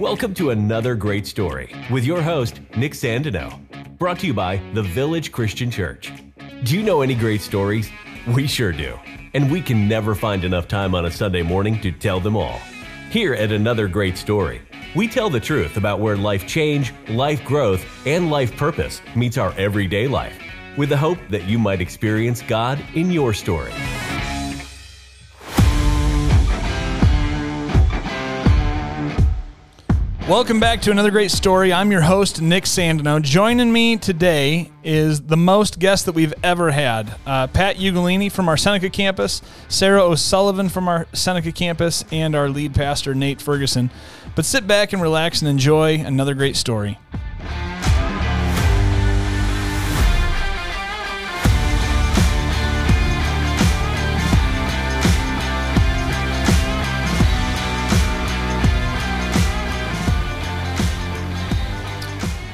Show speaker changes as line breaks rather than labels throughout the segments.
Welcome to another great story with your host, Nick Sandino. Brought to you by The Village Christian Church. Do you know any great stories? We sure do. And we can never find enough time on a Sunday morning to tell them all. Here at Another Great Story, we tell the truth about where life change, life growth, and life purpose meets our everyday life, with the hope that you might experience God in your story.
Welcome back to another great story. I'm your host, Nick Sandino. Joining me today is the most guests that we've ever had uh, Pat Ugolini from our Seneca campus, Sarah O'Sullivan from our Seneca campus, and our lead pastor, Nate Ferguson. But sit back and relax and enjoy another great story.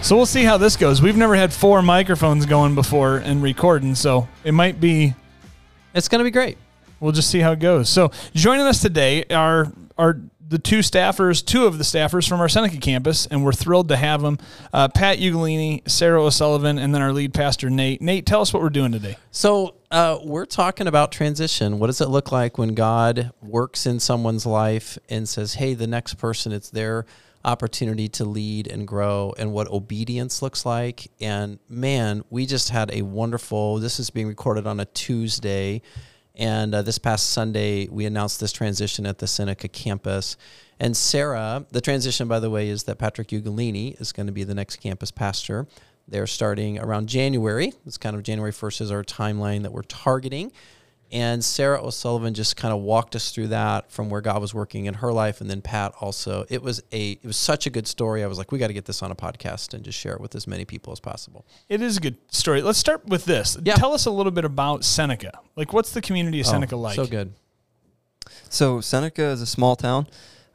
So we'll see how this goes. We've never had four microphones going before and recording, so it might be.
It's going to be great.
We'll just see how it goes. So joining us today are are the two staffers, two of the staffers from our Seneca campus, and we're thrilled to have them. Uh, Pat Ugolini, Sarah O'Sullivan, and then our lead pastor Nate. Nate, tell us what we're doing today.
So uh, we're talking about transition. What does it look like when God works in someone's life and says, "Hey, the next person, it's their." Opportunity to lead and grow and what obedience looks like. And man, we just had a wonderful, this is being recorded on a Tuesday. And uh, this past Sunday, we announced this transition at the Seneca campus. And Sarah, the transition, by the way, is that Patrick Ugolini is going to be the next campus pastor. They're starting around January. It's kind of January 1st is our timeline that we're targeting. And Sarah O'Sullivan just kind of walked us through that from where God was working in her life, and then Pat also. It was a it was such a good story. I was like, we got to get this on a podcast and just share it with as many people as possible.
It is a good story. Let's start with this. Yeah. Tell us a little bit about Seneca. Like, what's the community of oh, Seneca like?
So good.
So Seneca is a small town.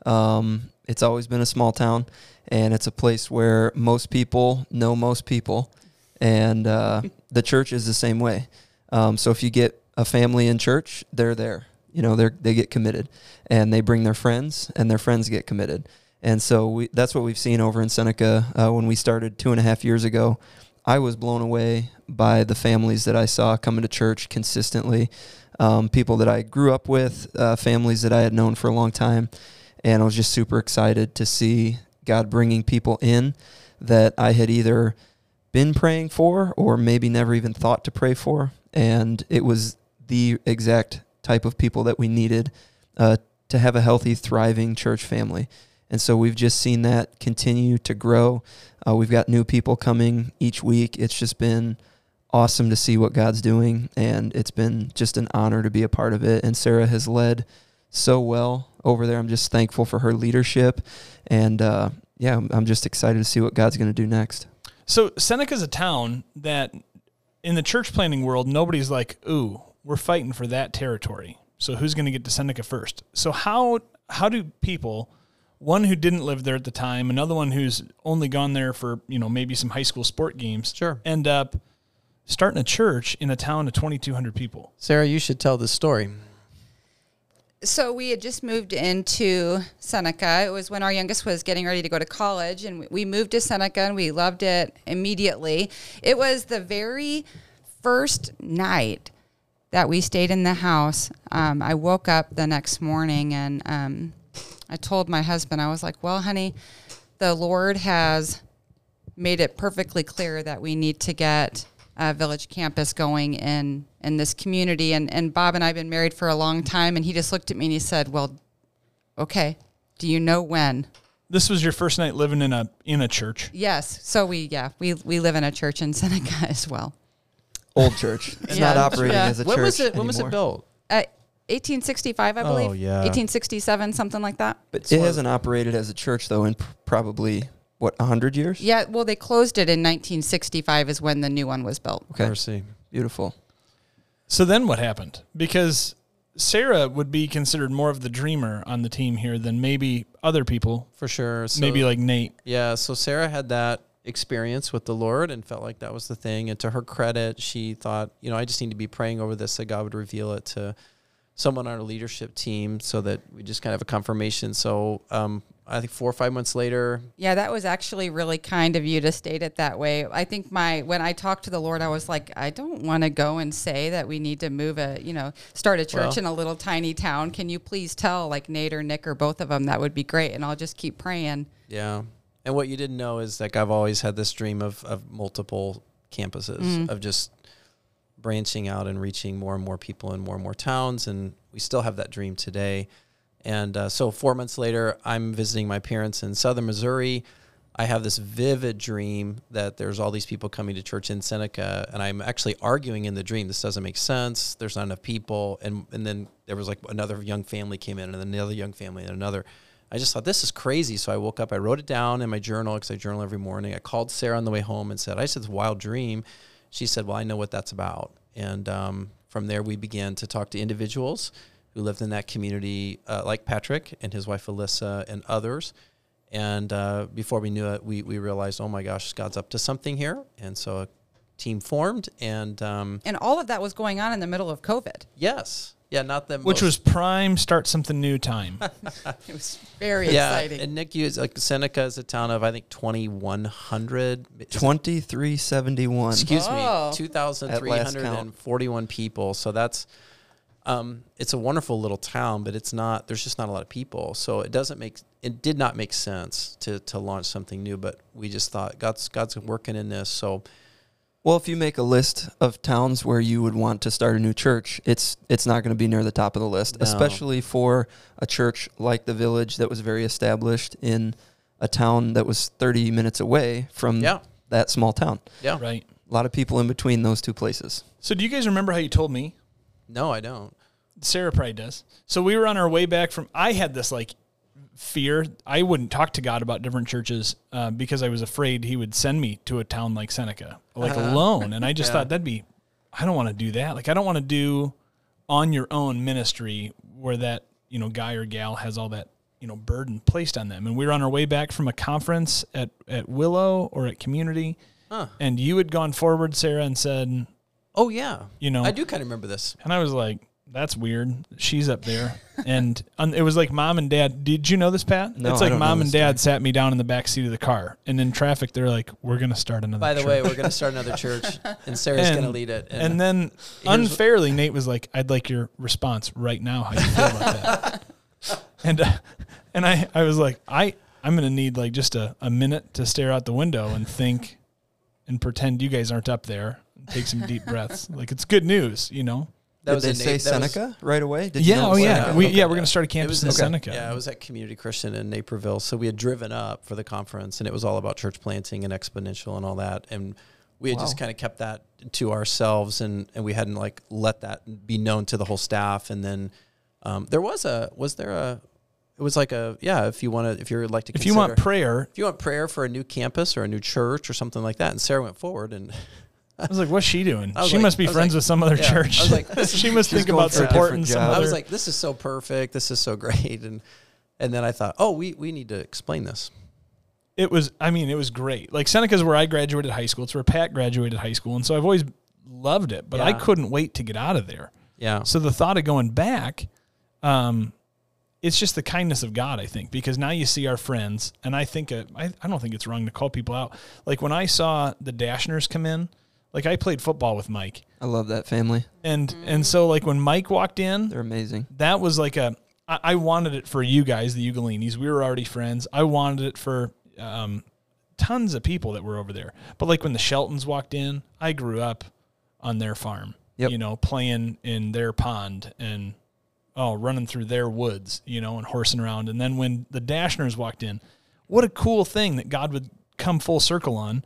Um, it's always been a small town, and it's a place where most people know most people, and uh, the church is the same way. Um, so if you get a family in church, they're there. You know, they they get committed, and they bring their friends, and their friends get committed. And so we, that's what we've seen over in Seneca uh, when we started two and a half years ago. I was blown away by the families that I saw coming to church consistently, um, people that I grew up with, uh, families that I had known for a long time, and I was just super excited to see God bringing people in that I had either been praying for or maybe never even thought to pray for, and it was the exact type of people that we needed uh, to have a healthy, thriving church family. And so we've just seen that continue to grow. Uh, we've got new people coming each week. It's just been awesome to see what God's doing, and it's been just an honor to be a part of it. And Sarah has led so well over there. I'm just thankful for her leadership, and uh, yeah, I'm just excited to see what God's going to do next.
So Seneca's a town that, in the church planting world, nobody's like, "Ooh, we're fighting for that territory. So who's going to get to Seneca first? So how how do people one who didn't live there at the time, another one who's only gone there for, you know, maybe some high school sport games,
sure.
end up starting a church in a town of 2200 people.
Sarah, you should tell this story.
So we had just moved into Seneca. It was when our youngest was getting ready to go to college and we moved to Seneca and we loved it immediately. It was the very first night that we stayed in the house. Um, I woke up the next morning and um, I told my husband, I was like, well, honey, the Lord has made it perfectly clear that we need to get a village campus going in in this community. And, and Bob and I have been married for a long time. And he just looked at me and he said, well, okay, do you know when?
This was your first night living in a in a church.
Yes. So we yeah we we live in a church in Seneca as well
old church. It's yeah. not operating yeah. as a
when
church.
Was it,
when
anymore.
was
it built?
Uh, 1865, I believe. Oh, yeah. 1867, something like that.
But it hasn't operated as a church, though, in pr- probably, what, 100 years?
Yeah, well, they closed it in 1965 is when the new one was built.
Okay. Mercy. Beautiful.
So then what happened? Because Sarah would be considered more of the dreamer on the team here than maybe other people.
For sure.
So, maybe like Nate.
Yeah, so Sarah had that experience with the Lord and felt like that was the thing. And to her credit, she thought, you know, I just need to be praying over this that God would reveal it to someone on our leadership team so that we just kind of have a confirmation. So um, I think four or five months later.
Yeah, that was actually really kind of you to state it that way. I think my when I talked to the Lord, I was like, I don't want to go and say that we need to move a, you know, start a church
Well-
in a little tiny town. Can you please tell like Nate or Nick or both of them? That would be great, and I'll just keep praying.
Yeah. And what you didn't know is like I've always had this dream of, of multiple campuses, of just branching out and reaching more and more people in more and more towns. And we still have that dream today. And uh, so four months later, I'm visiting my parents in southern Missouri. I have this vivid dream that there's all these people coming to church in Seneca, and I'm actually arguing in the dream. This doesn't make sense. There's not enough people, and and then there was like another young family came in, and then another young family, and another. I just thought this is crazy. So I woke up, I wrote it down in my journal because I journal every morning. I called Sarah on the way home and said, I said, this wild dream. She said, Well, I know what that's about. And um, from there, we began to talk to individuals who lived in that community, uh, like Patrick and his wife Alyssa and others. And uh, before we knew it, we, we realized, oh my gosh, God's up to something here. And so a team formed. And um,
And all of that was going on in the middle of COVID.
yes, yeah, not the
Which
most-
was prime start something new time.
It was very
yeah,
exciting.
and Nick used like Seneca is a town of I think twenty one hundred.
2371.
Excuse
Oh.
me, two thousand three
At last
hundred and forty one people. So that's um, it's a wonderful little town, but it's not. There's just not a lot of people, so it doesn't make. It did not make sense to to launch something new, but we just thought God's God's working in this. So
Well, if you make a list of towns where you would want to start a new church, it's it's not going to be near the top of the list,
No.
especially for a church like the Village that was very established in a town that was 30 minutes away from
yeah,
that small town.
yeah.
right.
A lot of people in between those two places.
So do you guys remember how you told me?
No, I don't.
Sarah probably does. So we were on our way back from. I had this like fear. I wouldn't talk to God about different churches uh, because I was afraid He would send me to a town like Seneca, like alone. And I just
Yeah.
thought that'd be. I don't want to do that. Like I don't want to do on your own ministry where that you know guy or gal has all that you know burden placed on them. And we were on our way back from a conference at at Willow or at Community,
Huh.
and you had gone forward, Sarah, and said,
Oh yeah,
you know,
I do kind of remember this.
and I was like, that's weird. She's up there. and um, it was like mom and dad. Did you know this, Pat?
No,
it's
I
like
don't know
mom and
this
dad sat me down in the back seat of the car. And in traffic, they're like, we're going to start another
By the
church."
way, we're going to start another church, and Sarah's
And-
going to lead it.
And then unfairly, Nate was like, I'd like your response right now. How you feel about that? and uh, and I, I was like, I, I'm going to need like just a, a minute to stare out the window and think and pretend you guys aren't up there. And take some deep breaths. Like it's good news, you know?
That
Did they say
Nate- that was-
Seneca right away? Did you
Yeah,
know
oh
was
yeah. We,
Okay.
yeah, we're going to start a campus
was
in
at-
Seneca.
Yeah, I was at Community Christian in Naperville. So we had driven up for the conference and it was all about church planting and exponential and all that. And we had just kind of kept that to ourselves and, and we hadn't like let that be known to the whole staff. And then um, there was a, was there a, it was like a, yeah, if you want to, if you're like to
if you want prayer,
if you want prayer for a new campus or a new church or something like that. And Sarah went forward and
I was like, "What's she doing? She
like-
must be friends
like-
with some other
yeah, I
church.
was like, is-
she must think about supporting some other.
I was like, this is so perfect. This is so great. And, and then I thought, oh, we, we need to explain this.
it was. I mean, it was great. Like Seneca's where I graduated high school. It's where Pat graduated high school, and so I've always loved it. But I couldn't wait to get out of there.
Yeah.
So the thought of going back, um, it's just the kindness of God, I think, because now you see our friends, and I think uh, I, I don't think it's wrong to call people out. Like when I saw the Dashners come in, like I played football with Mike,
I love that family.
and and so like when Mike walked in,
They're amazing.
that was like a I, I wanted it for you guys, the Ugolinis. We were already friends. I wanted it for um, tons of people that were over there. But like when the Sheltons walked in, I grew up on their farm.
Yep.
You know, playing in their pond and oh, running through their woods, you know, and horsing around. And then when the Dashners walked in, what a cool thing that God would come full circle on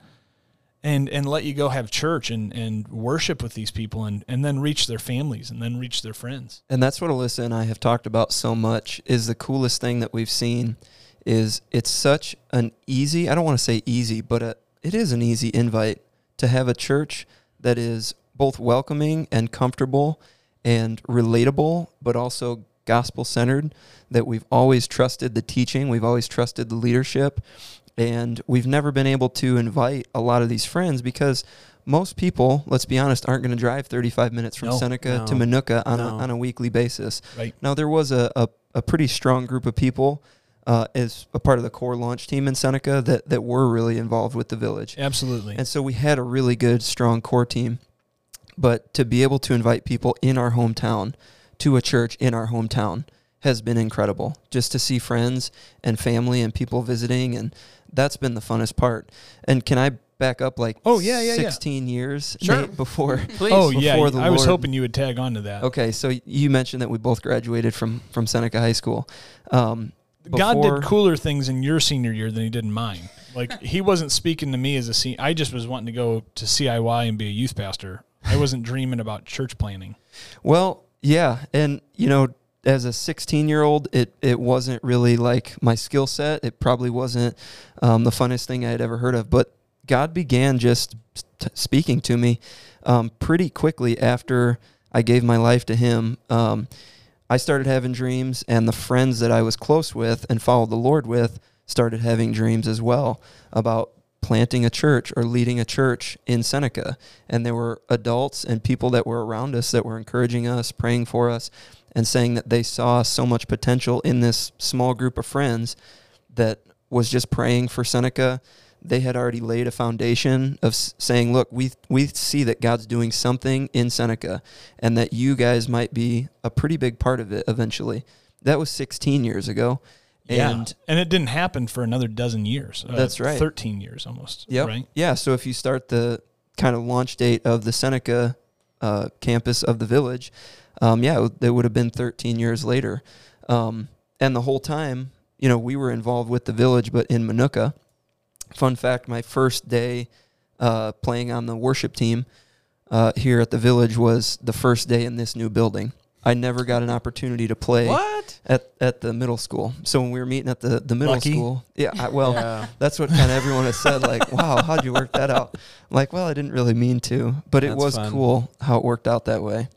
and and let you go have church and and worship with these people and and then reach their families and then reach their friends.
And that's what Alyssa and I have talked about so much is the coolest thing that we've seen is it's such an easy, I don't want to say easy, but a, it is an easy invite to have a church that is both welcoming and comfortable and relatable, but also gospel centered, that we've always trusted the teaching, we've always trusted the leadership, and we've never been able to invite a lot of these friends because most people, let's be honest, aren't going to drive 35 minutes from
No.
Seneca to
No.
Minooka on,
No.
a, on a weekly basis.
Right.
Now, there was a, a, a pretty strong group of people uh, as a part of the core launch team in Seneca that that were really involved with the village.
Absolutely.
And so we had a really good, strong core team. But to be able to invite people in our hometown to a church in our hometown has been incredible. Just to see friends and family and people visiting, and that's been the funnest part. And can I back up like
Oh, yeah, yeah, yeah.
16 years
Sure.
Nate, before?
Please.
oh yeah,
before the
I was hoping you would tag on to that.
Okay, so you mentioned that we both graduated from from Seneca High School. Um,
God did cooler things in your senior year than he did in mine. Like he wasn't speaking to me as a senior. I just was wanting to go to CIY and be a youth pastor. I wasn't dreaming about church planting.
Well, yeah, and you know, as a 16 year old, it it wasn't really like my skill set. It probably wasn't um, the funnest thing I had ever heard of. But God began just t- speaking to me um, pretty quickly after I gave my life to Him. Um, I started having dreams, and the friends that I was close with and followed the Lord with started having dreams as well about planting a church or leading a church in Seneca. And there were adults and people that were around us that were encouraging us, praying for us, and saying that they saw so much potential in this small group of friends that was just praying for Seneca. They had already laid a foundation of saying, "Look, we we see that God's doing something in Seneca, and that you guys might be a pretty big part of it eventually." That was 16 years ago, and
and it didn't happen for another dozen years. Uh,
That's right.
Thirteen years almost.
Yep.
Right.
Yeah. So if you start the kind of launch date of the Seneca uh, campus of the village, um, yeah, it would- have been 13 years later. Um, and the whole time, you know, we were involved with the village, but in Minooka. Fun fact: my first day uh, playing on the worship team uh, here at the village was the first day in this new building. I never got an opportunity to play
What?
at, at the middle school. So when we were meeting at the, the middle
Lucky.
school, yeah, I, well,
Yeah.
that's what kind of everyone has said. Like, wow, how'd you work that out? I'm like, well, I didn't really mean to, but it was
fun.
cool how it worked out that way.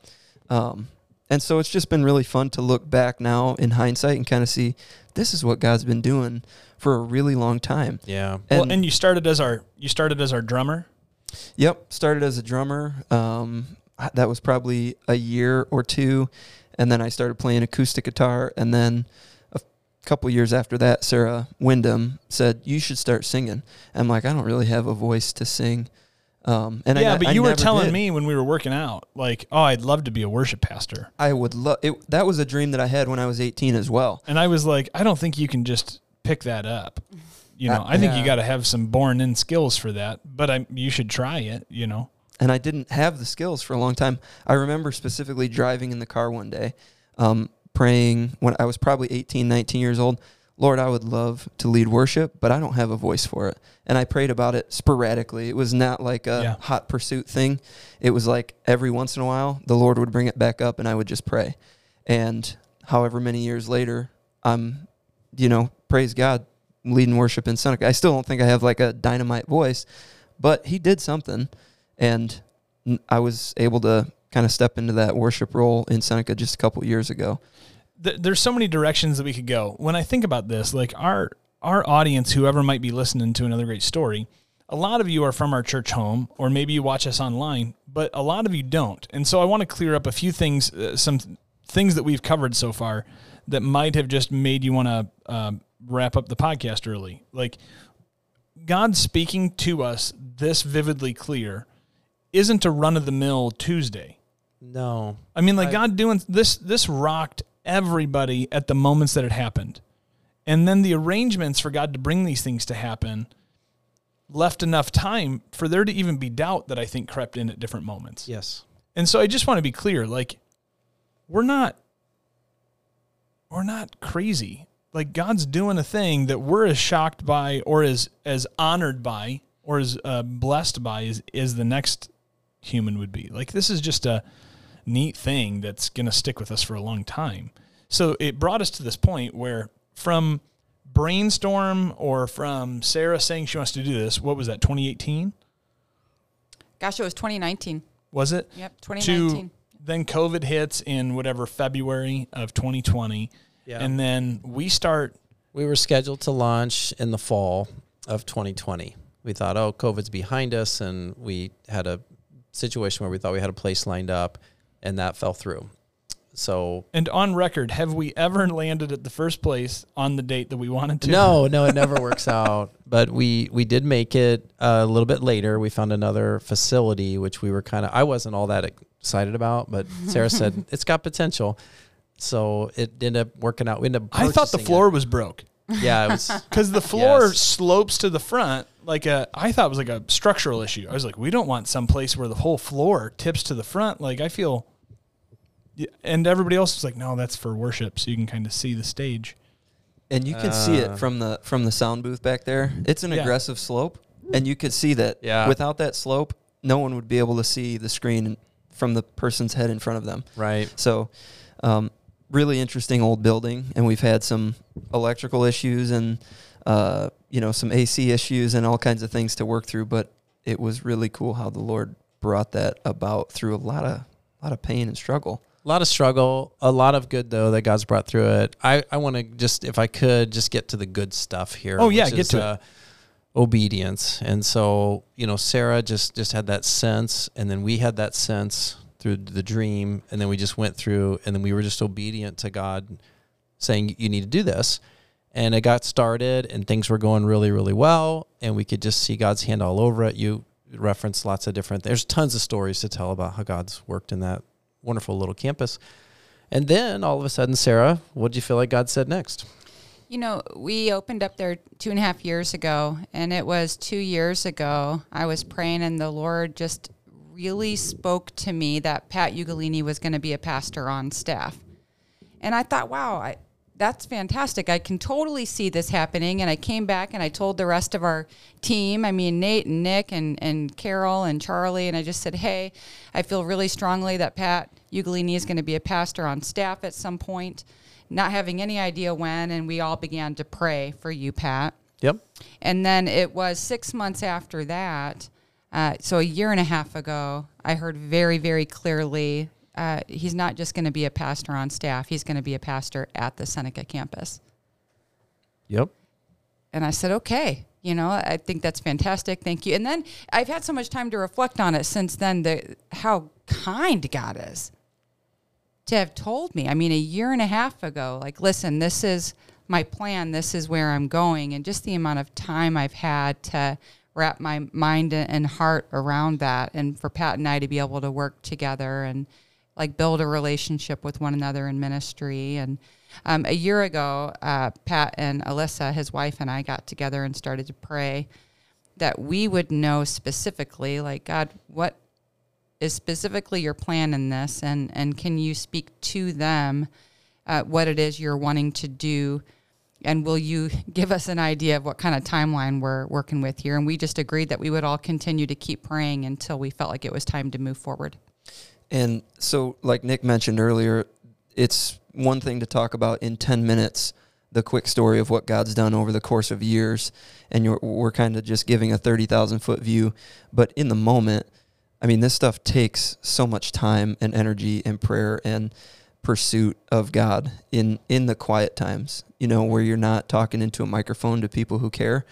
Um, and so it's just been really fun to look back now in hindsight and kind of see this is what God's been doing for a really long time.
Yeah.
well,
And-
and you started as our you started as our drummer.
Yep, started as a drummer. Um, that was probably a year or two, and then I started playing acoustic guitar. And then a couple years after that, Sarah Wyndham said you should start singing. I'm like, I don't really have a voice to sing. Um, and
yeah,
I,
but
I
you were telling
did.
me when we were working out, like, oh, I'd love to be a worship pastor,
I would love it. That was a dream that I had when I was 18 as well.
and I was like, I don't think you can just pick that up. You know,
Uh,
I think you got to have some born-in skills for that. But I, you should try it. You know.
and I didn't have the skills for a long time. I remember specifically driving in the car one day, um, praying when I was probably 18, 19 years old. Lord, I would love to lead worship, but I don't have a voice for it. And I prayed about it sporadically. It was not like a
Yeah.
hot pursuit thing. It was like every once in a while, the Lord would bring it back up and I would just pray. And however many years later, I'm, you know, praise God, leading worship in Seneca. I still don't think I have like a dynamite voice, but He did something and I was able to kind of step into that worship role in Seneca just a couple years ago.
Th- there's so many directions that we could go. When I think about this, like our our audience, whoever might be listening to another great story, a lot of you are from our church home, or maybe you watch us online, but a lot of you don't. And so I want to clear up a few things, uh, some th- things that we've covered so far that might have just made you want to um, wrap up the podcast early. Like God speaking to us this vividly clear isn't a run of the mill Tuesday.
No.
I mean, like
I-
God doing this. This rocked everybody at the moments that it happened, and then the arrangements for God to bring these things to happen left enough time for there to even be doubt that I think crept in at different moments.
Yes.
And so I just want to be clear, like we're not we're not crazy. Like God's doing a thing that we're as shocked by or as as honored by or as uh, blessed by as, as the next human would be. Like this is just a neat thing that's going to stick with us for a long time. So it brought us to this point where from brainstorm or from Sarah saying she wants to do this, what was that 2018?
Gosh, it was 2019.
Was it?
Yep, 2019.
to then COVID hits in whatever February of 2020,
Yeah.
and then we start.
We were scheduled to launch in the fall of 2020. We thought, oh, COVID's behind us, and we had a situation where we thought we had a place lined up, and that fell through. So
And on record, have we ever landed at the first place on the date that we wanted to?
no, no, it never works out. But we we did make it a little bit later. We found another facility, which we were kind of. I wasn't all that excited about, but Sarah said it's got potential. So it ended up working out. We ended up.
I thought the floor was broke
Yeah, it was.
because the floor
Yes.
slopes to the front. Like a, I thought it was like a structural issue. I was like, we don't want some place where the whole floor tips to the front. Like I feel, and everybody else was like, no, that's for worship, so you can kind of see the stage.
and you can see
Uh.
it from the from the sound booth back there. It's an
Yeah.
aggressive slope, and you could see that.
Yeah.
Without that slope, no one would be able to see the screen from the person's head in front of them.
Right.
So, um, really interesting old building, and we've had some electrical issues and uh, you know some AC issues and all kinds of things to work through. But it was really cool how the Lord brought that about through a lot of a lot of pain and struggle.
A lot of struggle, a lot of good though that God's brought through it. I, I want to just, if I could, just get to the good stuff here.
Oh, yeah,
which
get
is,
to it.
uh, Obedience, and so you know, Sarah just just had that sense, and then we had that sense through the dream, and then we just went through, and then we were just obedient to God, saying you need to do this, and it got started, and things were going really really well, and we could just see God's hand all over it. You referenced lots of different. There's tons of stories to tell about how God's worked in that wonderful little campus. And then all of a sudden, Sarah, what do you feel like God said next?
You know, we opened up there two and a half years ago, and it was two years ago. I was praying, and the Lord just really spoke to me that Pat Ugolini was going to be a pastor on staff. And I thought, wow, I, that's fantastic. I can totally see this happening. And I came back and I told the rest of our team, I mean, Nate and Nick and, and Carol and Charlie, and I just said, hey, I feel really strongly that Pat Ugolini is going to be a pastor on staff at some point, not having any idea when. And we all began to pray for you, Pat.
Yep.
And then it was six months after that, uh, so a year and a half ago, I heard very, very clearly uh, he's not just going to be a pastor on staff, he's going to be a pastor at the Seneca campus.
Yep.
And I said, okay, you know, I think that's fantastic. Thank you. And then I've had so much time to reflect on it since then, the, how kind God is to have told me. I mean, a year and a half ago, like, listen, this is my plan, this is where I'm going. And just the amount of time I've had to wrap my mind and heart around that. And for Pat and I to be able to work together and like build a relationship with one another in ministry. And um, a year ago, uh, Pat and Alyssa, his wife, and I got together and started to pray that we would know specifically, like, God, what is specifically your plan in this? And, and can you speak to them uh, what it is you're wanting to do? And will you give us an idea of what kind of timeline we're working with here? And we just agreed that we would all continue to keep praying until we felt like it was time to move forward.
And so, like Nick mentioned earlier, it's one thing to talk about in 10 minutes the quick story of what God's done over the course of years, and we're kind of just giving a 30,000 foot view. But in the moment, I mean, this stuff takes so much time and energy and prayer and pursuit of God in, in the quiet times, you know, where you're not talking into a microphone to people who care.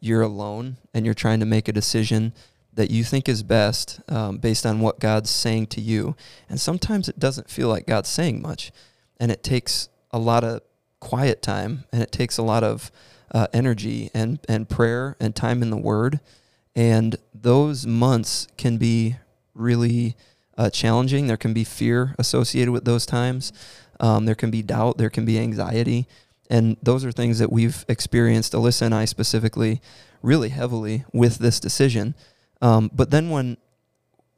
You're alone and you're trying to make a decision that you think is best um, based on what God's saying to you. And sometimes it doesn't feel like God's saying much. And it takes a lot of quiet time and it takes a lot of uh, energy and, and prayer and time in the Word. And those months can be really uh, challenging. There can be fear associated with those times. Um, there can be doubt. There can be anxiety. And those are things that we've experienced, Alyssa and I specifically, really heavily with this decision. Um, but then when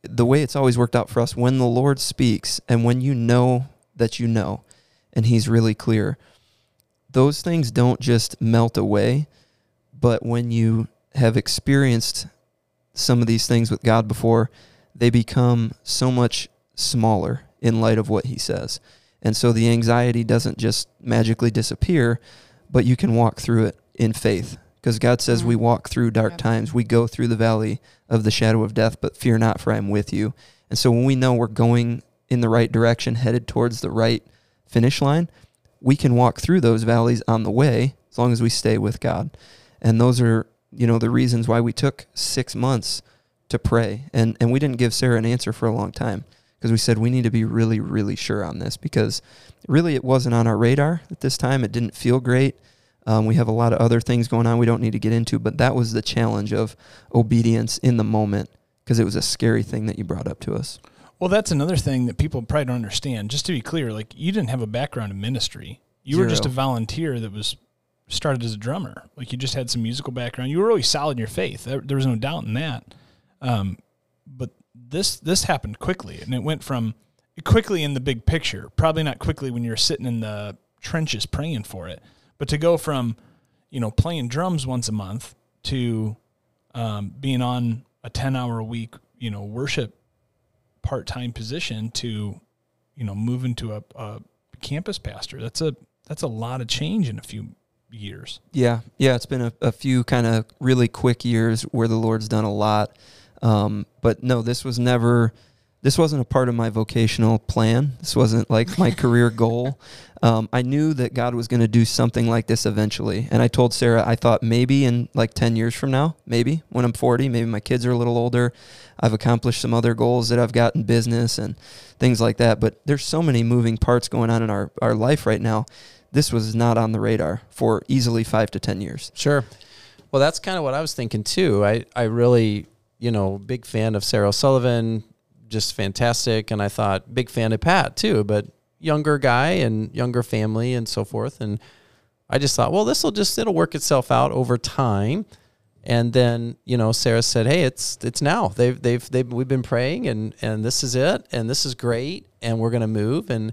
the way it's always worked out for us, when the Lord speaks and when you know that you know and He's really clear, those things don't just melt away. But when you have experienced some of these things with God before, they become so much smaller in light of what He says. And so the anxiety doesn't just magically disappear, but you can walk through it in faith. Because God says we
Mhm.
walk through dark times. We go through the valley of the shadow of death, but fear not, for I am with you. And so when we know we're going in the right direction, headed towards the right finish line, we can walk through those valleys on the way as long as we stay with God. And those are, you know, the reasons why we took six months to pray. And, and we didn't give Sarah an answer for a long time because we said we need to be really, really sure on this because really it wasn't on our radar at this time. It didn't feel great. Um, we have a lot of other things going on we don't need to get into, but that was the challenge of obedience in the moment because it was a scary thing that you brought up to us.
Well, that's another thing that people probably don't understand. Just to be clear, like you didn't have a background in ministry. You were just a volunteer that was started as a drummer. Like you just had some musical background. You were really solid in your faith. There, there was no doubt in that. Um, but this this happened quickly, and it went from quickly in the big picture. Probably not quickly when you're sitting in the trenches praying for it, but to go from you know playing drums once a month to um, being on a ten hour a week you know worship part time position to you know move into a, a campus pastor. That's a that's a lot of change in a few years.
Yeah, yeah, it's been a, a few kind of really quick years where the Lord's done a lot. Um, but no, this was never, this wasn't a part of my vocational plan. This wasn't like my career goal. Um, I knew that God was going to do something like this eventually. And I told Sarah, I thought maybe in like 10 years from now, maybe when I'm 40, maybe my kids are a little older. I've accomplished some other goals that I've got in business and things like that. But there's so many moving parts going on in our, our life right now. This was not on the radar for easily five to 10 years.
Sure. Well, that's kind of what I was thinking too. I, I really, you know, big fan of Sarah O'Sullivan, just fantastic. And I thought big fan of Pat too, but younger guy and younger family and so forth. And I just thought, well, this will just, it'll work itself out over time. And then, you know, Sarah said, Hey, it's, it's now they've, they've, they've, we've been praying and, and this is it. And this is great. And we're going to move. And,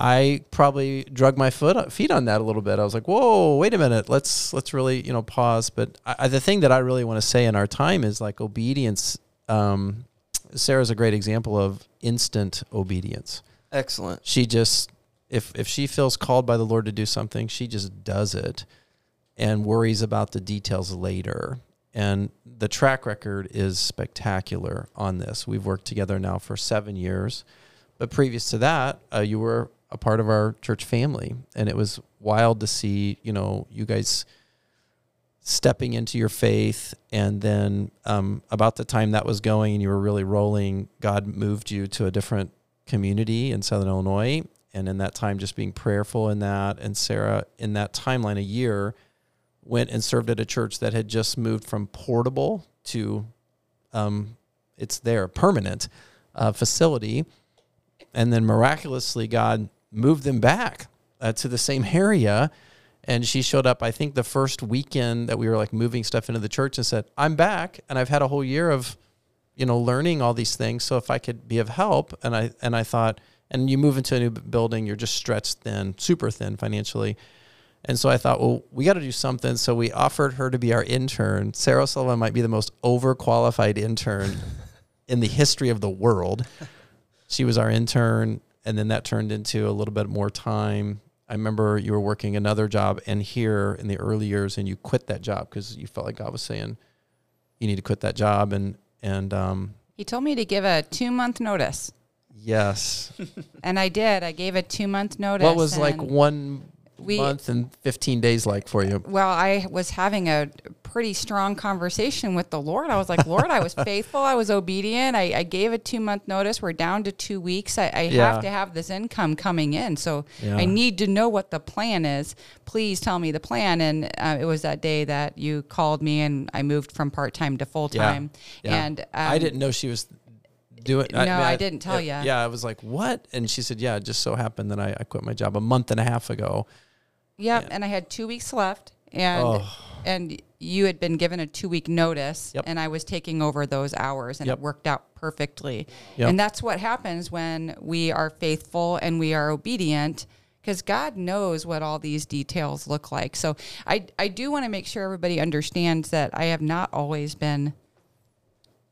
I probably drug my foot feet on that a little bit. I was like, "Whoa, wait a minute. Let's let's really you know pause." But I- the thing that I really want to say in our time is like obedience. Um, Sarah's a great example of instant obedience.
Excellent.
She just if if she feels called by the Lord to do something, she just does it, and worries about the details later. And the track record is spectacular on this. We've worked together now for seven years, but previous to that, uh, you were a part of our church family, and it was wild to see you know you guys stepping into your faith and then um, about the time that was going and you were really rolling god moved you to a different community in southern illinois. And in that time just being prayerful in that and sarah in that timeline a year went and served at a church that had just moved from portable to um, it's their permanent uh, facility. And then miraculously god moved them back uh, to the same area and she showed up i think the first weekend that we were like moving stuff into the church and said i'm back. And i've had a whole year of you know learning all these things. So if i could be of help and i and i thought and you move into a new building you're just stretched thin super thin financially. And so i thought well we got to do something. So we offered her to be our intern. Sarah sullivan might be the most overqualified intern in the history of the world. She was our intern and then that turned into a little bit more time i remember you were working another job and here in the early years and you quit that job because you felt like god was saying you need to quit that job and and um,
He told me to give a two month notice.
yes
And I did. I gave a two month notice.
what was like one
we-
month and 15 days like for you
Well, I was having a pretty strong conversation with the Lord. I was like, Lord, I was faithful. I was obedient. I, I gave a two month notice. We're down to two weeks. I, I
Yeah.
have to have this income coming in. So
Yeah.
I need to know what the plan is. Please tell me the plan. And uh, it was that day that you called me and I moved from part time to full time.
Yeah.
And um,
I didn't know she was doing.
No, I didn't tell you.
Yeah, I was like, "What?" And she said, "Yeah, it just so happened that I, I quit my job a month and a half ago."
Yep, and I had two weeks left, and
Oh.
and you had been given a two week notice,
Yep.
and I was taking over those hours, and
Yep.
it worked out perfectly.
Yep.
And that's what happens when we are faithful and we are obedient. Because God knows what all these details look like. So I, I do want to make sure everybody understands that I have not always been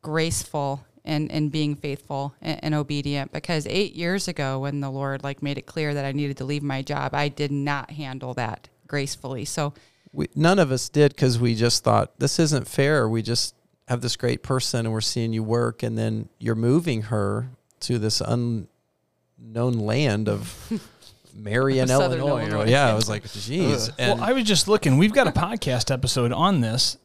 graceful and, and being faithful and, and obedient because eight years ago when the lord like made it clear that i needed to leave my job i did not handle that gracefully so
We none of us did because we just thought this isn't fair. We just have this great person and we're seeing you work, and then you're moving her to this unknown land of Marion,
Southern
Illinois.
Illinois.
Yeah, I was like, "Geez." And
well, I was just looking. We've got a podcast episode on this.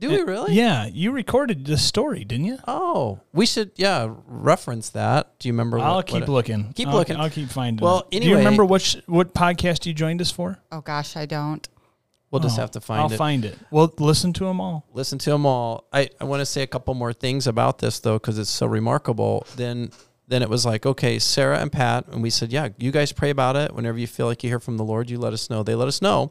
Do we really?
Yeah, you recorded the story, didn't you?
Oh, we should yeah reference that. Do you remember?
I'll
what-
keep
what-
looking.
Keep
I'll,
looking.
I'll keep finding.
Well,
it. do you remember which what podcast you joined us for?
Oh gosh, I don't.
We'll just
Oh,
have to find it.
I'll
it.
find it. Well, listen to them all.
listen to them all. I, I want to say a couple more things about this though, because it's so remarkable. Then then it was like, okay, Sarah and Pat, and we said, yeah, you guys pray about it. Whenever you feel like you hear from the Lord, you let us know. They let us know,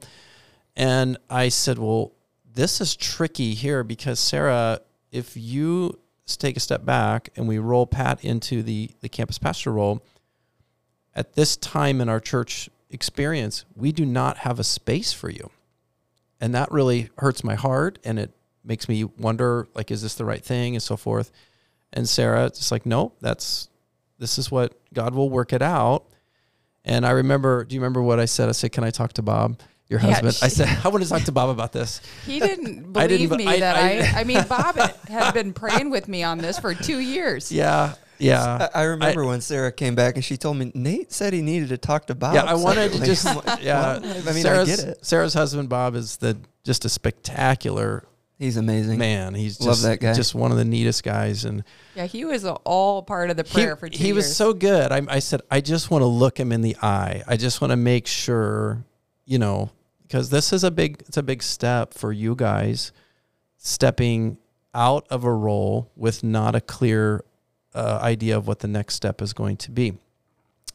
and I said, well, this is tricky here because Sarah, if you take a step back and we roll Pat into the the campus pastor role, at this time in our church experience, we do not have a space for you. And that really hurts my heart and it makes me wonder like is this the right thing and so forth. And sarah just like no that's this is what god will work it out. And i remember do you remember what i said? I said can i talk to bob your
Yeah,
husband i said i want to talk to bob about this
He didn't
I
believe
didn't,
me
I-
that
I-
I, I. mean, Bob had been praying with me on this for two years.
yeah yeah
I, I remember when Sarah came back and she told me Nate said he needed to talk to Bob.
yeah i wanted to just
I'm
yeah
well, I mean,
sarah's,
I get it.
sarah's husband bob is the just a spectacular
He's amazing.
man he's
Love
just
that guy.
just one of the neatest guys and
Yeah, he was all part of the prayer for two
he
years.
was so good. I, I said, I just want to look him in the eye. I just want to make sure, you know, because this is a big, it's a big step for you guys, stepping out of a role with not a clear uh, idea of what the next step is going to be.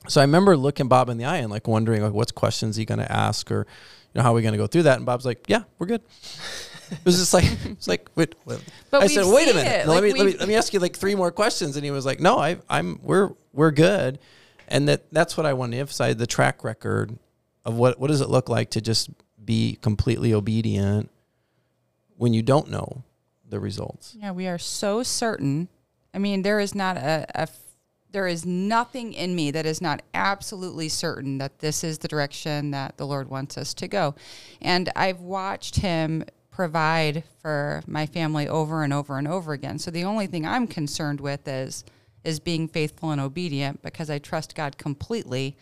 So I remember looking Bob in the eye and like wondering, like, what's questions he going to ask, or you know, how are we going to go through that? And Bob's like, yeah, we're good. It was just like, it's like, wait, wait. I said, wait a minute. No, let me let me let me ask you like three more questions. And he was like, no, I, I'm we're we're good. And that that's what I want to emphasize: the track record of what what does it look like to just be completely obedient when you don't know the results.
Yeah, we are so certain. I mean, there is not a, a there is nothing in me that is not absolutely certain that this is the direction that the Lord wants us to go. And I've watched him provide for my family over and over and over again. So the only thing I'm concerned with is is being faithful and obedient because I trust God completely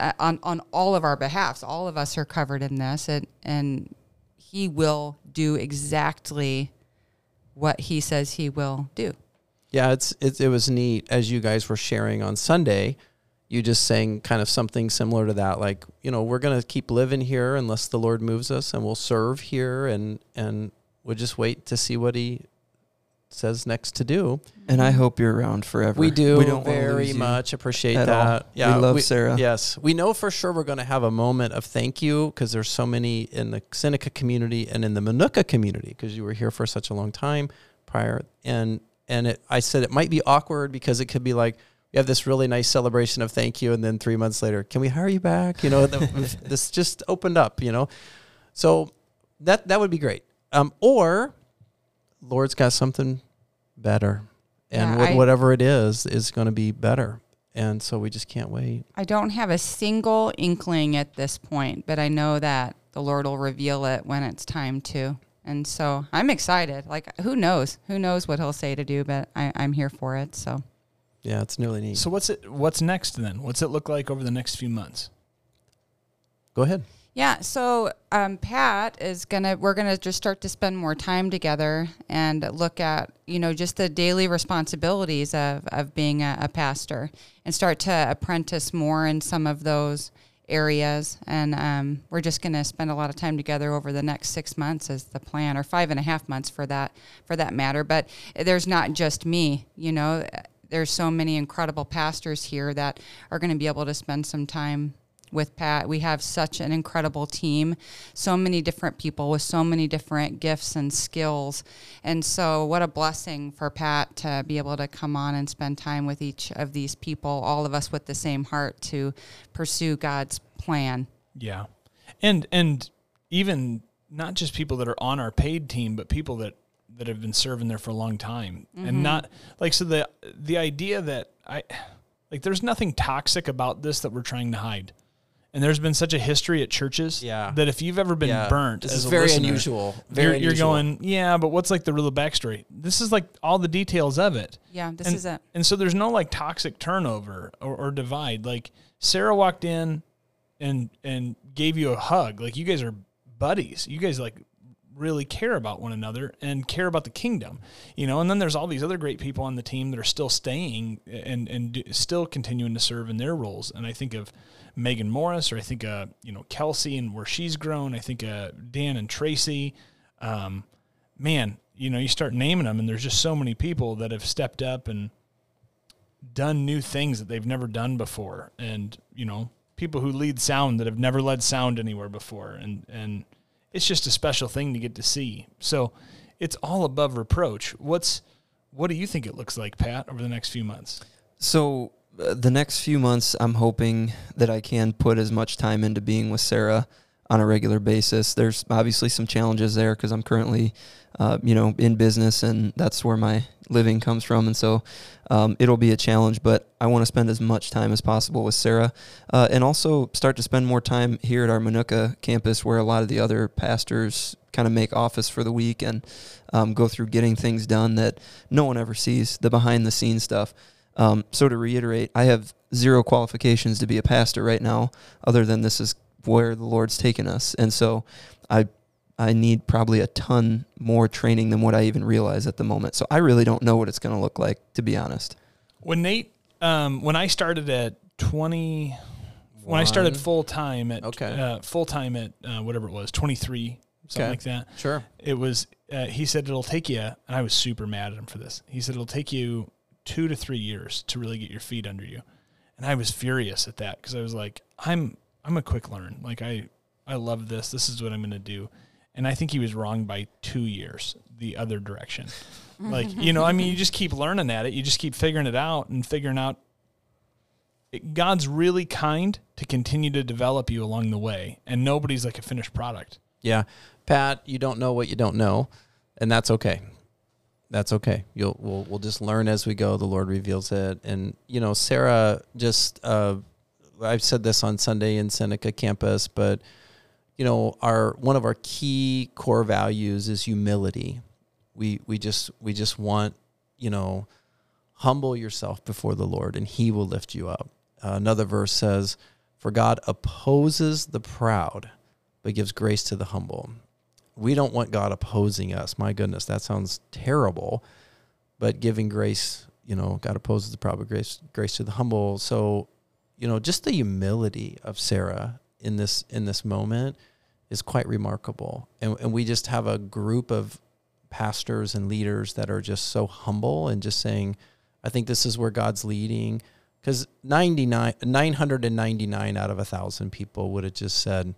uh, on on all of our behalfs. All of us are covered in this, and and He will do exactly what He says He will do.
Yeah, it's, it's it was neat as you guys were sharing on Sunday. You just saying kind of something similar to that, like you know we're gonna keep living here unless the Lord moves us, and we'll serve here, and and we'll just wait to see what He says next to do.
And I hope you're around forever.
We do
We don't
very much appreciate
that. all.
that.
We love Sarah.
Yes, we know for sure we're going to have a moment of thank you because there's so many in the Seneca community and in the Minooka community because you were here for such a long time prior. And and it, I said it might be awkward because it could be like we have this really nice celebration of thank you, and then three months later, can we hire you back? You know, the, this just opened up. You know, so that that would be great. Um, or Lord's got something better, and
Yeah,
what,
I-
whatever it is is going to be better. And so we just can't wait.
I don't have a single inkling at this point, but I know that the Lord will reveal it when it's time to. And so I'm excited. Like, who knows? Who knows what He'll say to do? But I, I'm here for it. So
Yeah, it's really neat.
So what's it? What's next then? What's it look like over the next few months?
Go ahead.
Yeah, so um, Pat is gonna. We're gonna just start to spend more time together and look at you know just the daily responsibilities of of being a, a pastor and start to apprentice more in some of those areas. And um, we're just gonna spend a lot of time together over the next six months is the plan, or five and a half months for that for that matter. But there's not just me, you know. There's so many incredible pastors here that are going to be able to spend some time with Pat. We have such an incredible team, so many different people with so many different gifts and skills. And so, what a blessing for Pat to be able to come on and spend time with each of these people, all of us with the same heart to pursue God's plan.
Yeah, and and even not just people that are on our paid team, but people that that have been serving there for a long time, and mm-hmm. not like so the the idea that I like there's nothing toxic about this that we're trying to hide. And there's been such a history at churches
Yeah.
that if you've ever been
Yeah.
burnt,
This
as
is
a
very
listener,
unusual.
you're, you're
unusual.
going, yeah, but what's like the real backstory? This is like all the details of it.
Yeah, this
and,
is it.
And so there's no like toxic turnover or, or divide. Like Sarah walked in and and gave you a hug. Like you guys are buddies. You guys like really care about one another and care about the kingdom, you know. And then there's all these other great people on the team that are still staying and and do, still continuing to serve in their roles. And I think of Megan Morris, or I think uh you know Kelsey and where she's grown. I think uh Dan and Tracy. Um, man, you know, you start naming them, and there's just so many people that have stepped up and done new things that they've never done before, and you know, people who lead sound that have never led sound anywhere before, and and it's just a special thing to get to see. So it's all above reproach. What's what do you think it looks like, Pat, over the next few months?
So uh, the next few months, I'm hoping that I can put as much time into being with Sarah on a regular basis. There's obviously some challenges there because I'm currently, uh, you know, in business and that's where my living comes from, and so um, it'll be a challenge. But I want to spend as much time as possible with Sarah, uh, and also start to spend more time here at our Minooka campus, where a lot of the other pastors kind of make office for the week and um, go through getting things done that no one ever sees, the behind the scenes stuff. Um, so to reiterate, I have zero qualifications to be a pastor right now, other than this is where the Lord's taken us, and so I I need probably a ton more training than what I even realize at the moment. So I really don't know what it's going to look like, to be honest.
When Nate, um, when I started at twenty, when I started full time at
Okay.
uh, full time at uh, whatever it was, twenty three, something
Okay.
like that.
Sure.
It was. Uh, he said it'll take you, and I was super mad at him for this. He said it'll take you two to three years to really get your feet under you, and I was furious at that because I was like, I'm I'm a quick learn. Like I I love this. This is what I'm going to do. And I think he was wrong by two years, the other direction. Like, you know, I mean, you just keep learning at it. You just keep figuring it out and figuring out. It, God's really kind to continue to develop you along the way, and nobody's like a finished product.
Yeah. Pat, you don't know what you don't know, and that's okay. That's okay. You'll we'll we'll just learn as we go. The Lord reveals it. And you know, Sarah just uh I've said this on Sunday in Seneca campus, but you know, our one of our key core values is humility. We we just we just want, you know, humble yourself before the Lord and he will lift you up. Uh, another verse says, "For God opposes the proud, but gives grace to the humble." We don't want God opposing us. My goodness, that sounds terrible. But giving grace, you know, God opposes the proud, but grace grace to the humble. So, you know, just the humility of Sarah in this in this moment is quite remarkable. And and we just have a group of pastors and leaders that are just so humble and just saying, I think this is where God's leading. Because 99, 999 out of a thousand people would have just said,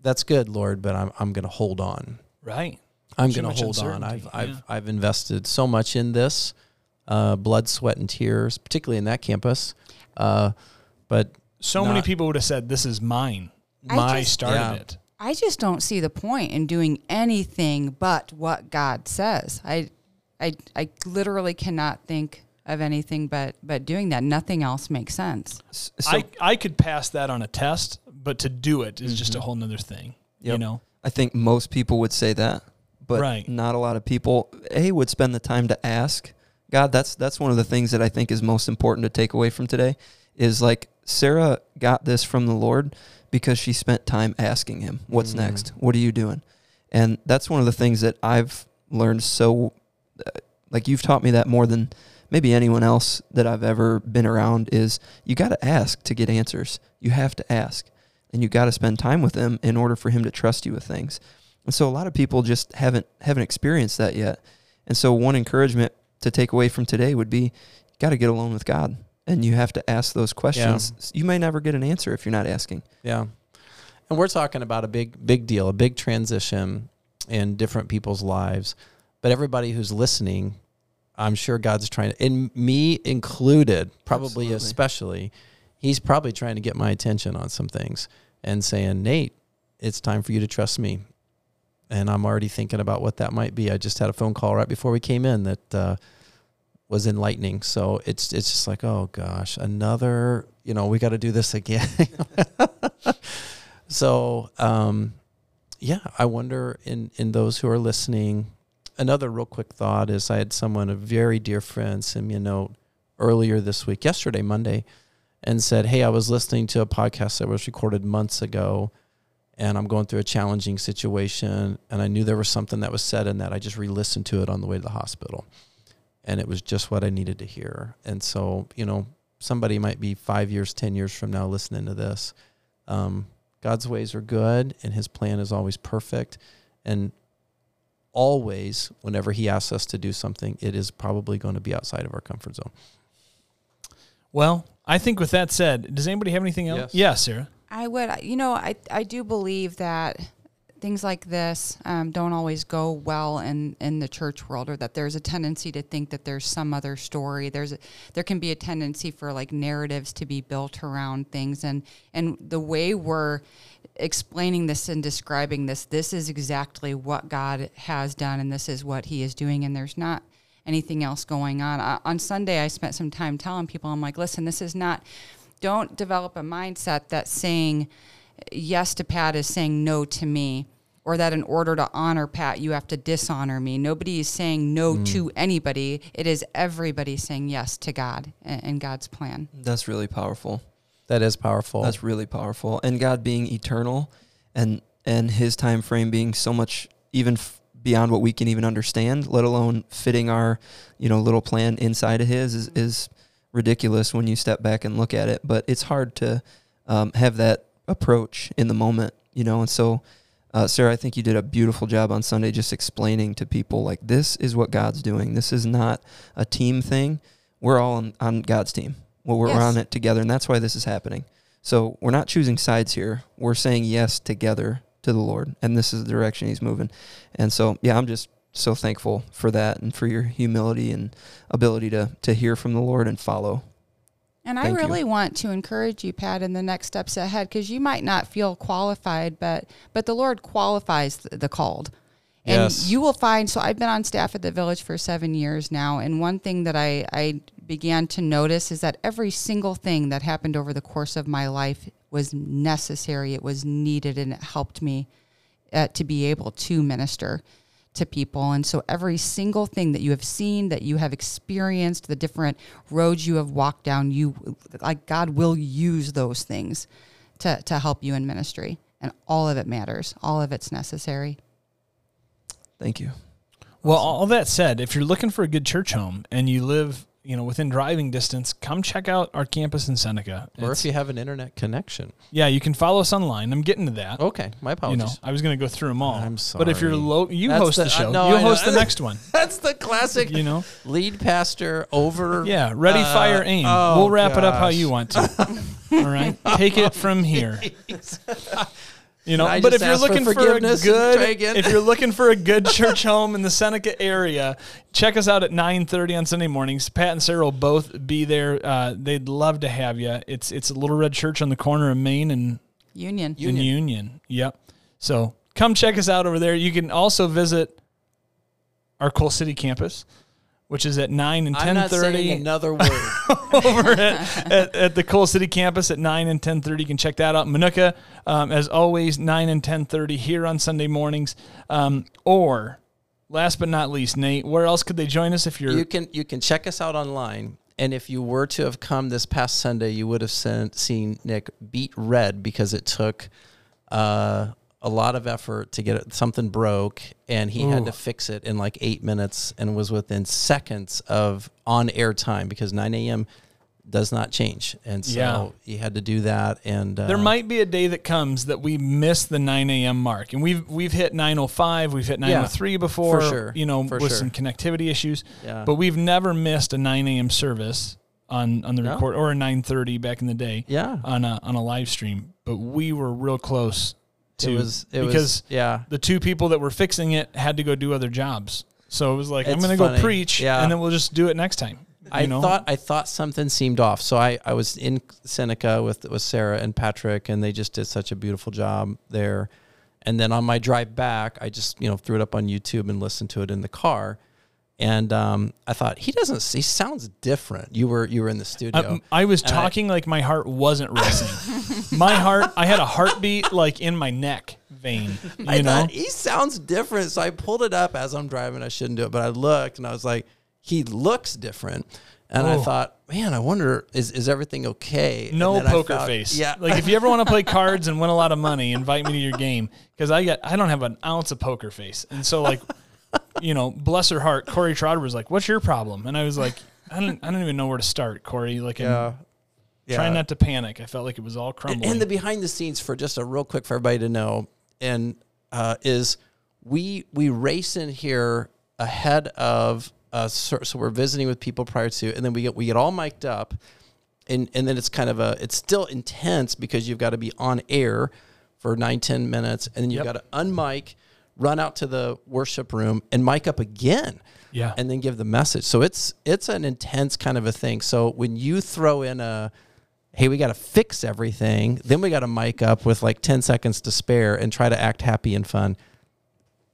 That's good, Lord, but I'm I'm gonna hold on.
Right.
I'm going to hold on. I've I've. I've invested so much in this, uh, blood, sweat, and tears, particularly in that campus. Uh, but
So many people would have said, "This is mine.
I
I
just-
started
Yeah.
it."
I just don't see the point in doing anything but what God says. I, I, I literally cannot think of anything but but doing that. Nothing else makes sense.
S- So
I I could pass that on a test, but to do it is just a mm-hmm. whole nother thing. You
Yep.
know.
I think most people would say that, but
Right.
not a lot of people a would spend the time to ask God. That's that's one of the things that I think is most important to take away from today. Is like Sarah got this from the Lord because she spent time asking Him, "What's
Mm.
next? What are you doing?" And that's one of the things that I've learned. So, uh, like you've taught me that more than maybe anyone else that I've ever been around. Is you got to ask to get answers. You have to ask and you got to spend time with him in order for him to trust you with things. And so a lot of people just haven't haven't experienced that yet. And so one encouragement to take away from today would be you got to get alone with God and you have to ask those questions. You may never get an answer if you're not asking.
Yeah. And we're talking about a big, big deal, a big transition in different people's lives. But everybody who's listening, I'm sure God's trying to, and me included, probably
Absolutely.
especially, He's probably trying to get my attention on some things and saying, Nate, it's time for you to trust me. And I'm already thinking about what that might be. I just had a phone call right before we came in that uh, was enlightening. So it's it's just like, oh gosh, another. You know, we got to do this again. so, um, yeah, I wonder in in those who are listening. Another real quick thought is I had someone, a very dear friend, send me a note earlier this week, yesterday, Monday, and said, "Hey, I was listening to a podcast that was recorded months ago." and I'm going through a challenging situation, and I knew there was something that was said in that. I just re-listened to it on the way to the hospital, and it was just what I needed to hear. And so, you know, somebody might be five years, ten years from now listening to this. Um, God's ways are good, and His plan is always perfect, and always, whenever He asks us to do something, it is probably going to be outside of our comfort zone.
Well, I think with that said, does anybody have anything else?
Yes.
Yeah, Sarah.
I would, you know, I, I do believe that things like this um, don't always go well in, in the church world, or that there's a tendency to think that there's some other story. There's a, there can be a tendency for like narratives to be built around things, and and the way we're explaining this and describing this, this is exactly what God has done, and this is what He is doing, and there's not anything else going on. Uh, on Sunday, I spent some time telling people, I'm like, listen, this is not. Don't develop a mindset that saying yes to Pat is saying no to me, or that in order to honor Pat, you have to dishonor me. Nobody is saying no to anybody. It is everybody saying yes to God and, and God's plan.
That's really powerful.
That is powerful.
That's really powerful. And God being eternal and and his time frame being so much even f- beyond what we can even understand, let alone fitting our, you know, little plan inside of his is, is ridiculous when you step back and look at it, but it's hard to um, have that approach in the moment, you know. And so uh, Sarah, I think you did a beautiful job on Sunday just explaining to people like this is what God's doing. This is not a team thing. We're all on, on God's team. Well, we're,
Yes.
on it together, and that's why this is happening. So we're not choosing sides here. We're saying yes together to the Lord, and this is the direction He's moving. And so, yeah, I'm just so thankful for that and for your humility and ability to to hear from the Lord and follow.
And I
Thank you.
really want to encourage you, Pat, in the next steps ahead, because you might not feel qualified, but but the Lord qualifies the, the called. And
Yes.
you will find. So I've been on staff at the village for seven years now, and one thing that I I began to notice is that every single thing that happened over the course of my life was necessary. It was needed, and it helped me uh, to be able to minister to people. And so every single thing that you have seen, that you have experienced, the different roads you have walked down, you like God will use those things to to help you in ministry. And all of it matters. All of it's necessary.
Thank you.
Well, all that said, if you're looking for a good church home and you live, you know, within driving distance, come check out our campus in Seneca.
or
It's-
if you have an internet connection.
yeah, you can follow us online. I'm getting to that.
Okay, my
you
apologies.
know, I was going to go through them all.
I'm
But if you're
sorry.
low, you
That's
host the,
the-
show.
uh, no,
you
I know.
host the next one.
That's the classic.
You know,
lead pastor over.
yeah. Ready,
uh,
fire, aim.
oh,
we'll wrap it up how you want to. all right, take it from here. You know, but if you're
ask for
looking for, a good, if you're looking for a good church home in the Seneca area, check us out at 9:30 on Sunday mornings. Pat and Sarah will both be there. Uh, they'd love to have you. It's it's a Little Red Church on the corner of Main and
Union.
Union. and Union. Yep. So come check us out over there. You can also visit our Coal City campus, which is at nine and ten thirty
another word.
over at, at, at the Coal City campus at 9 and 10.30. You can check that out. Minooka, um, as always, 9 and 10.30 here on Sunday mornings. Um, or, last but not least, Nate, where else could they join us if you're...
you can you can check us out online. And if you were to have come this past Sunday, you would have seen, seen Nick beat red because it took uh, a lot of effort to get it. Something broke, and he had to fix it in like eight minutes, and was within seconds of on air time because 9 a.m. does not change, and so
Yeah.
he had to do that. And uh,
there might be a day that comes that we miss the 9 a.m. mark, and we've we've hit 9:05, we've hit 9:03 before,
sure,
you know,
for
with
sure.
some connectivity issues.
Yeah.
But we've never missed a 9 a.m. service on on the record or a 9:30 back in the day.
Yeah.
on a on a live stream, but we were real close to
it was it
because
was yeah.
the two people that were fixing it had to go do other jobs. So it was like I'm going to go preach,
Yeah.
and then we'll just do it next time. you
I
know?
thought I thought something seemed off. So I, I was in Seneca with with Sarah and Patrick, and they just did such a beautiful job there. And then on my drive back, I just you know threw it up on YouTube and listened to it in the car. And um, I thought he doesn't. He sounds different. You were you were in the studio.
I, I was
And I-
talking like my heart wasn't racing. my heart, I had a heartbeat like in my neck vein. You
I
know,
thought he sounds different. So I pulled it up as I'm driving. I shouldn't do it, but I looked and I was like, he looks different. And I
Oh.
thought, man, I wonder is is everything okay?
No
I
poker
found-
face.
Yeah,
Like if you ever want to play cards and win a lot of money, invite me to your game because I got I don't have an ounce of poker face, and so like, you know, bless her heart, Corey Trotter was like, "What's your problem?" And I was like, "I don't I don't even know where to start, Corey. Like,
yeah.
I'm trying not to panic. I felt like it was all
And,
crumbling."
and the behind the scenes for just a real quick for everybody to know, and uh, is we we race in here ahead of uh, so, so we're visiting with people prior to, and then we get we get all mic'd up, and and then it's kind of a it's still intense because you've got to be on air for nine ten minutes, and then you've
Yep.
got to unmic, run out to the worship room, and mic up again
yeah,
and then give the message. So it's it's an intense kind of a thing. So when you throw in a hey, we got to fix everything, then we got to mic up with like 10 seconds to spare and try to act happy and fun.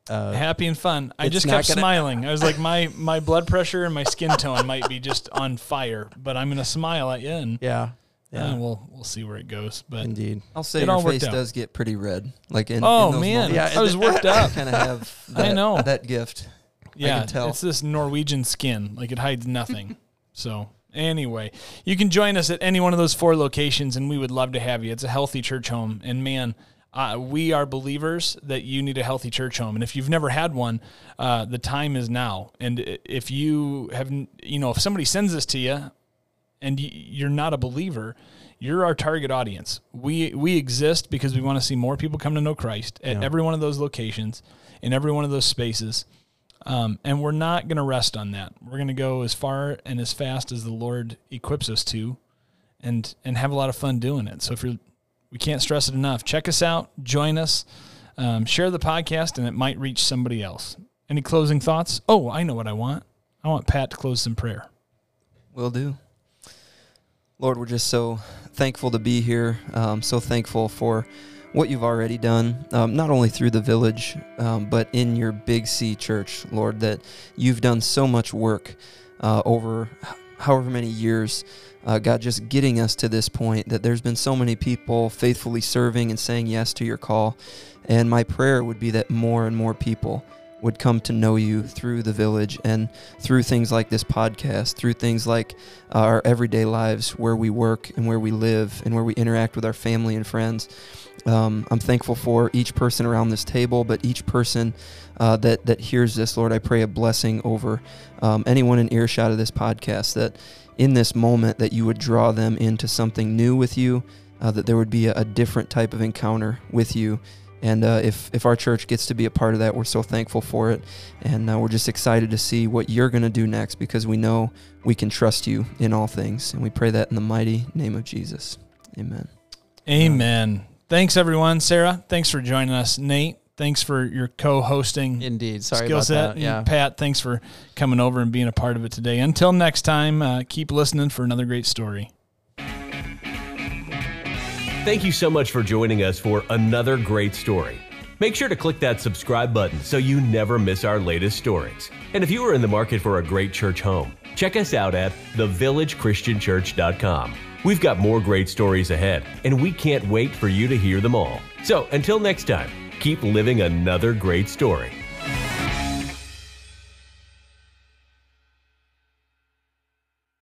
Uh, happy and fun. I just kept
gonna-
smiling. I was like, my my blood pressure and my skin tone might be just on fire, but I'm gonna smile at you, and
Yeah.
Yeah,
Yeah.
we'll we'll see where it goes. But
Indeed.
I'll say
It
your
all worked
face
out.
does get pretty red. Like in,
oh
in those
man,
moments.
Yeah,
I was worked up.
kind of have that,
I know.
that gift.
Yeah,
can tell.
it's this Norwegian skin. Like it hides nothing. so anyway, you can join us at any one of those four locations, and we would love to have you. It's a healthy church home, and man. Uh, we are believers that you need a healthy church home, and if you've never had one, uh, the time is now. And if you have, n- you know, if somebody sends this to you, and you're not a believer, you're our target audience. We we exist because we want to see more people come to know Christ at every one of those locations, in every one of those spaces. Um, and we're not going to rest on that. We're going to go as far and as fast as the Lord equips us to, and and have a lot of fun doing it. So if you're, we can't stress it enough. Check us out, join us, um, share the podcast, and it might reach somebody else. Any closing thoughts? Oh, I know what I want. I want Pat to close some prayer.
Will do. Lord, we're just so thankful to be here. Um, so thankful for what you've already done, um, not only through the village, um, but in your Big C church, Lord, that you've done so much work uh, over however many years. Uh, God, just getting us to this point that there's been so many people faithfully serving and saying yes to your call. And my prayer would be that more and more people would come to know you through the village and through things like this podcast, through things like our everyday lives where we work and where we live and where we interact with our family and friends. Um, I'm thankful for each person around this table, but each person uh, that that hears this, Lord, I pray a blessing over um, anyone in earshot of this podcast. That in this moment, that you would draw them into something new with you, uh, that there would be a, a different type of encounter with you. And uh, if if our church gets to be a part of that, we're so thankful for it, and uh, we're just excited to see what you're going to do next because we know we can trust you in all things, and we pray that in the mighty name of Jesus. Amen.
Amen. Thanks, everyone. Sarah, thanks for joining us. Nate, thanks for your co-hosting
Indeed. Sorry
skill
about
set.
that. Yeah.
Pat, thanks for coming over and being a part of it today. Until next time, uh, keep listening for another great story.
Thank you so much for joining us for another great story. Make sure to click that subscribe button so you never miss our latest stories. And if you are in the market for a great church home, check us out at thevillagechristianchurch.com. We've got more great stories ahead, and we can't wait for you to hear them all. So until next time, keep living another great story.